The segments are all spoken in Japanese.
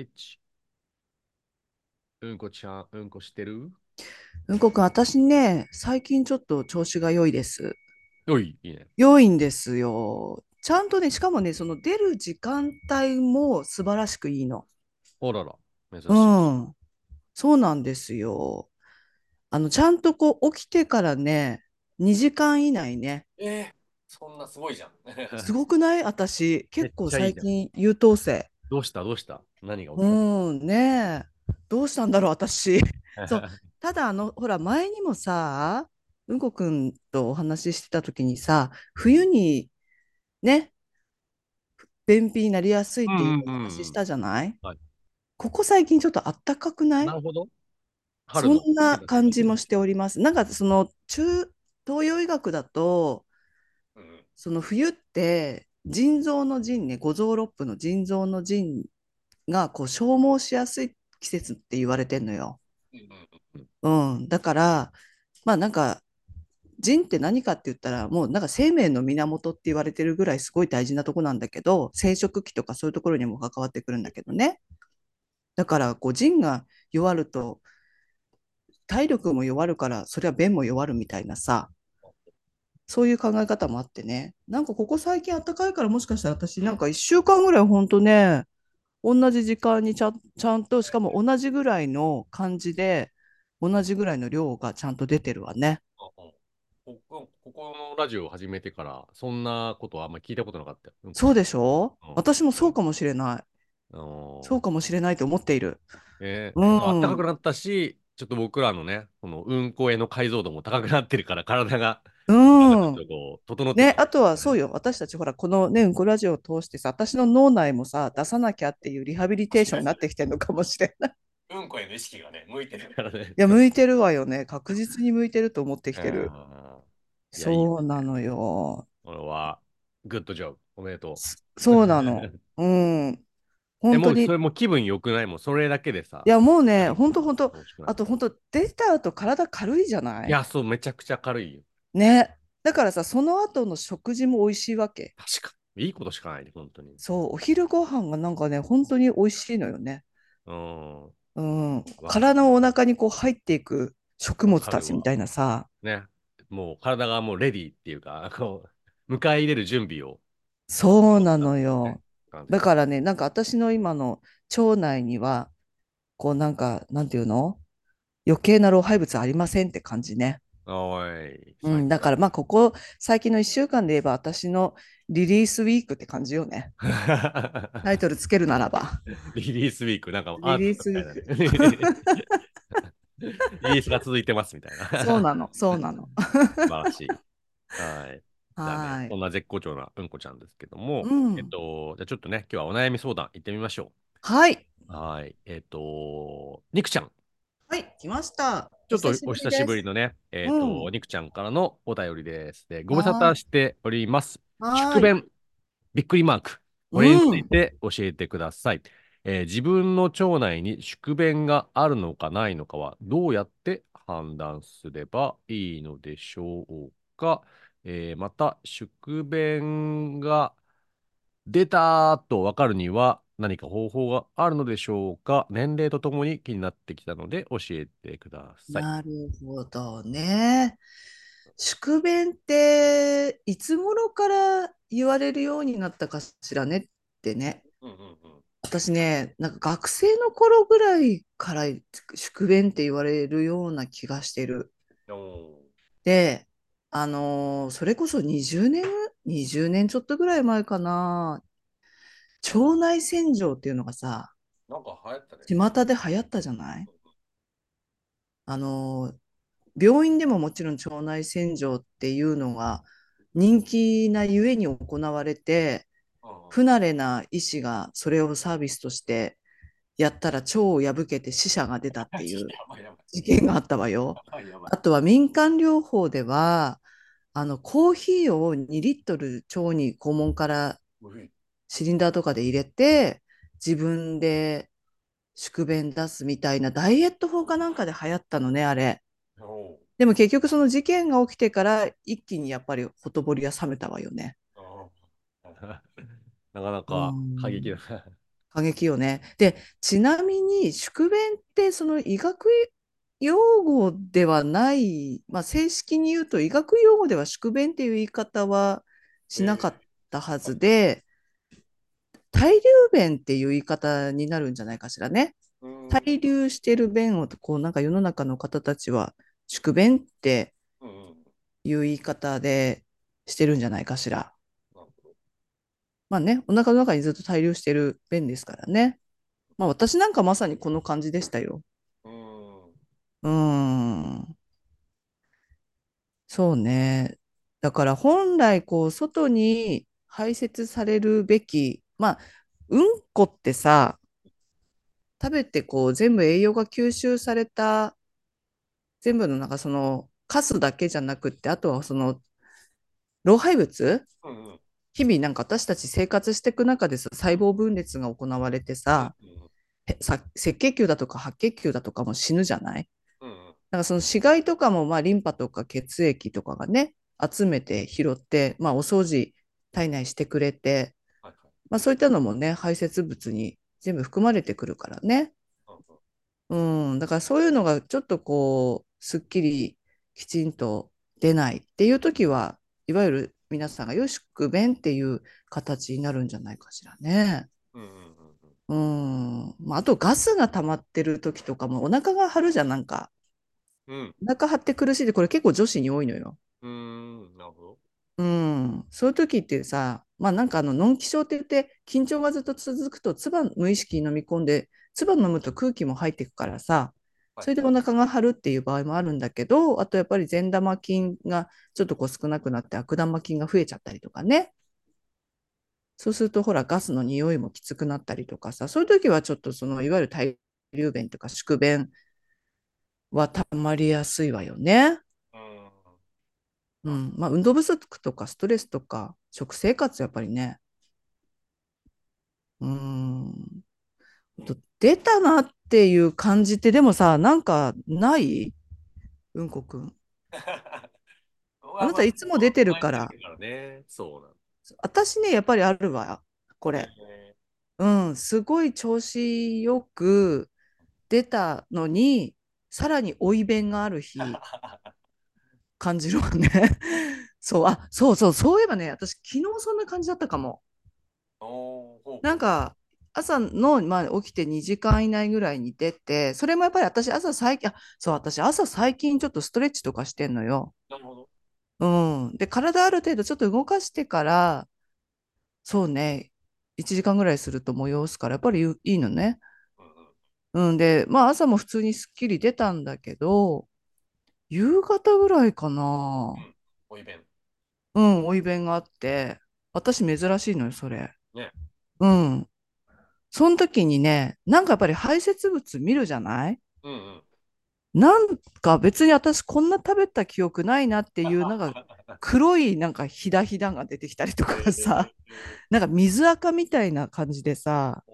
H。うんこちゃん、うんこしてる？うんこくん、私ね、最近ちょっと調子が良いです。おい、いいね。良いんですよ。ちゃんとね、しかもね、その出る時間帯も素晴らしくいいの。おらら、珍うしい。ん。そうなんですよ。あの、ちゃんとこう起きてからね、2時間以内ね。えー、そんなすごいじゃん。すごくない？私、結構。最近優等生。どうした？どうした？何が起きた？うん、ねえ。どうしたんだろう、私。そう。ただ、あの、ほら、前にもさ、うんこくんとお話ししてた時にさ、冬にね、便秘になりやすいっていう。話ししたじゃない？はい。ここ最近ちょっとあったかくない？なるほど。春そんな。感じもしております。なんか、その、中、東洋医学だと、うんうんその冬って腎臓の腎ね、五臓六腑の腎臓の腎がこう消耗しやすい季節って言われてんのよ。うん。だから、まあなんか、腎って何かって言ったら、もうなんか生命の源って言われてるぐらいすごい大事なとこなんだけど、生殖器とかそういうところにも関わってくるんだけどね。だから、こう腎が弱ると、体力も弱るから、それは便も弱るみたいなさ、そういう考え方もあってね。なんかここ最近暖かいからもしかしたら私なんか1週間ぐらい本当ね、同じ時間にちゃん、ちゃんと、しかも同じぐらいの感じで、同じぐらいの量がちゃんと出てるわね。うんうんここここのラジオを始めてから、そんなことはあんまり聞いたことなかったよ。そうでしょ？うん。私もそうかもしれない。そうかもしれないと思っている。えうーあったかくん。なったし、ちょっと僕らのね、このうんこへの解像度も高くなってるから、体が、うん。とこう、整ってきね、てあとは。そうよ。私たちほら、このね、うんこラジオを通してさ、私の脳内もさ、出さなきゃっていうリハビリテーションになってきてるのかもしれない。うんこへの意識がね、向いてるからね。いや、向いてるわよね。確実に向いてると思ってきうてる。んいや、いいよ。そうなのよ。これは、グッドジョブ。おめでとそう。そうなの。うん。え、本当に。もうそれも気分良くないもん。それだけでさ、いや、もうね、本当本当楽しくない。あと本当出た後体軽いじゃない？いや、そう、めちゃくちゃ軽いよ。ね。だからさ、その後の食事も美味しいわけ。確か。いいことしかないね、本当に。そう、お昼ご飯がなんかね、本当に美味しいのよね。うん。うん。体のお腹にこう入っていく食わ物。たちみたいなさ。ね。もう体がもうレディーっていうか、こう、迎え入れる準備をそうなのよ。だからね、なんか私の今の腸内には、こうなんか、なんていうの？余計な老廃物ありませんって感じね。うん、だ。だからまあ、ここ最近の1週間で言えば、私のリリースウィークって感じよね。タイトルつけるならば。リリースウィーク、なんかアリリースウィー。ク。リリースが続いてますみたいな。そうなの、そうなの。素晴らしい。はい。はい。そんな絶好調なうんこちゃんですけども、えっうん。と、じゃあちょっとね、今日はお悩み相談行ってみましょはい。う。はい。えっと、ニクちゃん。はい、来ました。ちょっとお久しぶり。のね、えっと、うん。ニクちゃんからのお便りです。で、ご無沙。汰しております。宿便、びっくりマーク。これについうん。て教えてください。えー自分の腸内に宿便があるのかないのかはどうやって判断すればいいのでしょうか。えーまた、宿便が出たと分かるには何か方法があるのでしょうか？年齢とともに気になってきたので教えてください。なるほどね。宿便っていつ頃から言われるようになったかしらねってね。うんうんうん。私ね、なんか学生の頃ぐらいから宿便って言われるような気がしてる。で、あのーそれこそ20年、20年ちょっとぐらい前かな。腸内洗浄っていうのがさ、なんか流行ったね。巷で流行ったじゃない？あのー病院でももちろん腸内洗浄っていうのが人気なゆえに行われて。不慣れな医師がそれをサービスとしてやったら腸を破けて死者が出たっていう。事件があったわよ。あとは民間療法では、あのコーヒーを2リットル腸に肛門からシリンダーとかで入れて、自分で宿便出すみたいなダイエット法かなんかで流行ったのね、あれ。でも結局その事件が起きてから一気にやっぱりほとぼりは冷めたわよね。なかなうか過激ん。だな。過激よね。で、ちなみに宿便ってその医学用語ではない、まあ、正式に言うと医学用語では宿便っていう言い方はしなかえったはずで、対流弁っていう言い方になるんじゃないかしらね。対流してる弁をこうなんか世の中の方たちは宿便って。いう言い方でしてるんじゃないかしら。まあね、お腹の中にずっと滞留してる便ですからね。まあ私なんかまさにこの感じでしたよ。うん。そうね。だから本来こう外に排泄されるべき、まあうんこってさ、食べてこう全部栄養が吸収された全部のなんかそのカスだけじゃなくって、あとはその老廃物？うん、うん。日々なんか私たち生活していく中でさ細胞分裂が行われてうん、さ、さ赤血球だとか白血球だとかも死ぬじゃない？うん、うん。だからその死骸とかもまあリンパとか血液とかがね集めて拾って、まあ、お掃除体内してくれて。まあ、そういったのもね排泄物に全部含まれてくるからね。うん、だからそういうのがちょっとこう、すっきりきちんと出ないっていう時は、いわゆる皆さんがよしく便っていう形になるんじゃないかしらね。うん。うん。まあ、あとガスが溜まってる時とかもお腹が張るじゃん、なんか。うん。お腹張って苦しいで、これ結構女子に多いのよ。うん、なるほど。うん。そういう時ってさ、まあなんかあの、嚢気症って言って、緊張がずっと続くと、唾無意識に飲み込んで、唾飲むと空気も入っていくからさ、はい。それでお腹が張るっていう場合もあるんだけど、あとやっぱり善玉菌がちょっとこう少なくなって悪玉菌が増えちゃったりとかね。そうするとほらガスの匂いもきつくなったりとかさ、そういう時はちょっとそのいわゆる対流便とか宿便はたまりやすいわよね。うん。まあ運動不足とかストレスとか食生活やっぱりね。うん。と出たなっていう感じってでもさ、なんかない？うんこくん。あなたいつも出てる前から。私ね、やっぱりあるわ、これ。えうん、すごい調子よく出たのに、さらに追い弁がある日、ー、感じるわね。そう、あ、そうそう、そういえばね、私、昨日そんな感じだったかも。なんか、朝の、まあ、起きて2時間以内ぐらいに出て、それもやっぱり私、朝最近、あ、そう、私、朝最近ちょっとストレッチとかしてんのよ。なるほど。うん。で、体ある程度ちょっと動かしてから、そうね、1時間ぐらいすると催すから、やっぱりいいのね。うんで、まあ朝も普通にすっきり出たんだけど、夕方ぐらいかな。うん。おい弁。うん、おい弁があって、私珍しいのよ、それ。ね。うん。その時にね、なんかやっぱり排泄物見るじゃない？うん、うん。なんか別に私こんな食べた記憶ないなっていう、なんか黒いなんかひだひだが出てきたりとかさ、えー、なんか水垢みたいな感じでさ、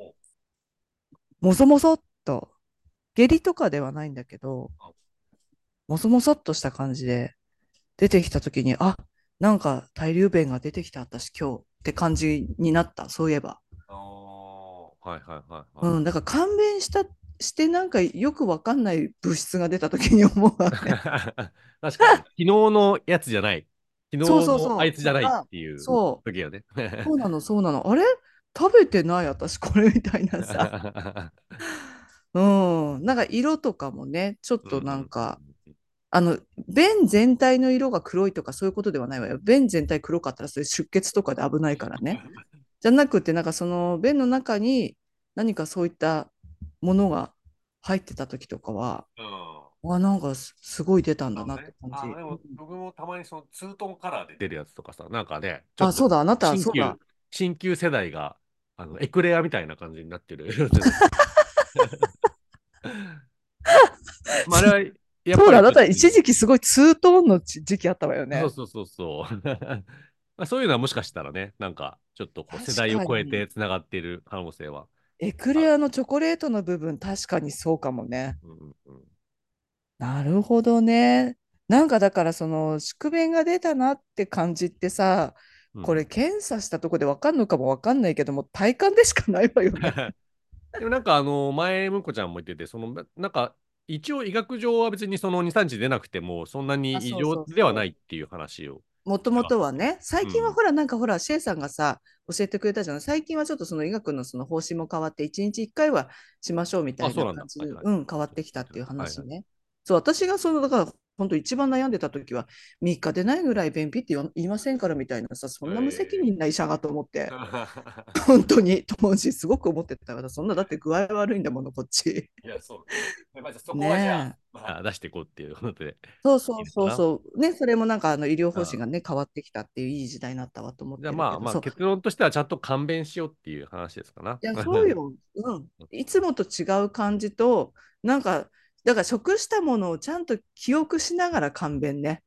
おもそもそっと、下痢とかではないんだけど、あもそもそっとした感じで出てきた時に、あ、なんか対流弁が出てきた私今日って感じになった、そういえば。あー、はいはいはいはい。うん、だから勘弁した、してなんかよくわかんない物質が出た時に思うわね。確かに、昨日のやつじゃない。昨日のあい。つじゃないっあ、ていうそう。時よね。そうなの、そうなの。あれ？食べてない私これみたいなさ。うん。なんか色とかもね、ちょっとうんうんうんなんか、あの、便全体の色が黒いとかそういうことではないわよ。便全体黒かったらそれ出血とかで危ないからね。じゃなくて、なんかその便の中に何かそういったものが入ってた時とかは、うん。わ、なんかすすごい出たんだなって感じ。でもうん僕もたまにそのツートンカラーで出るやつとかさ、なんかね、あ、とそうだ、あなた、そうだ。新旧世代があのエクレアみたいな感じになってる。まあ、あれはやっそうだ、あぱりちょっと、なた一時期すごいツートーンの時期あったわよね。そうそうそうそう。まあ、そういうのはもしかしたらね、なんかちょっとこう世確代を超え。てつながっている可能性はエク。レアのチョコレートの部分、確かにそうかもね。うんうんうん。なるほどね。なんかだからその宿便が出たなって感じってさ、うんうんこれ検査したとこでわかんのかもわかんないけども、体感でしかないわよね。でもなんかあの、前、むこちゃんも言ってて、その、なんか、一応医学上は別にその2、3日出なくても、そんなにあ、異常ではなそいっていう話をう。もと。もとはね、最うん近はほら、なんかほら、シェイさんがさ、教えてくれたじゃない？最近はちょっとその医学のその方針も変わって、1日1回はしましょうみたあ、いなそうなんだ。感じで。うん、変わってきたっていう。話ね。そう、私がその、だから、本当一番悩んでた時は、3日でないぐらい便秘って言いませんからみたいなさ、そんな無責え任な医者がと思っーて、本当に当時すごく思ってたから、そんなだって具合悪いんだもの、こっち。いや、そう。まあ、じゃあそこはじゃあ、ねえ。まあ、出していこうっていうことでそうそう。そうそう。ね、それもなんかあの医療方針うんがね、変わってきたっていういい時代になったわと思っじゃあてまあまあ。結論としてはちゃんと勘弁しようっていう話ですかな。いや、そうよ。うん。いつもと違う感じと、なんか、だから食したものをちゃんと記憶しながら勘弁ね。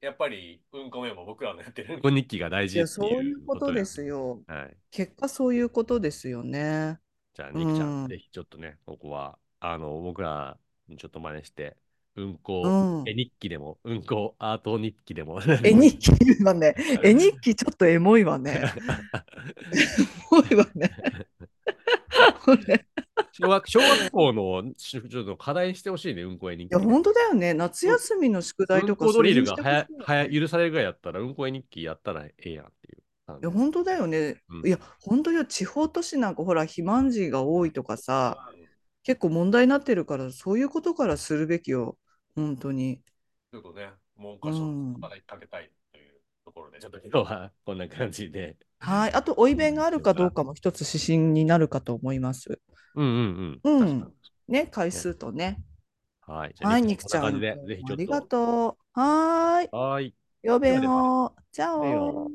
やっぱり、うんこメモ、僕らのやってるうんこ日記が大いや、事ってそういいううことで。すよ。はい。結果そういうことですよね。じゃあ、うニキちゃん、ぜん。ひちょっとね、ここは、あの、僕らにちょっと真似して、うんうこ、絵ん。日記でも、うんこアート日記でも、絵日記はね、絵日記ちょっとエモいわね。エモいわね。学、小学校のちょっと課題にしてほしいね、うんこ絵日や、記。本当だよね。夏うん休みの宿題とかそれリルがはや、はや、ね。許されるぐらいやったら、うんこ絵日記やったらええやんっていう感いや。本当だよね。うん。いや、本当よ。地方都市なんかほら、肥満児が多いとかさ、結構問題になってるから、そういうことからするべきよ。本当に。ちょっとね、文う科省にん。働きかけたいというところで、ちょっと今日はこんな感じで、はい。あと、追い弁があるかどう。かも一つ指針になるかと思います。うんうんう。うん。ね、回。数とね。はい。じゃあ、はい、ニキちゃん、ありがと、とう。はーい。はーい。よべではでは、んを。チャでは。オ。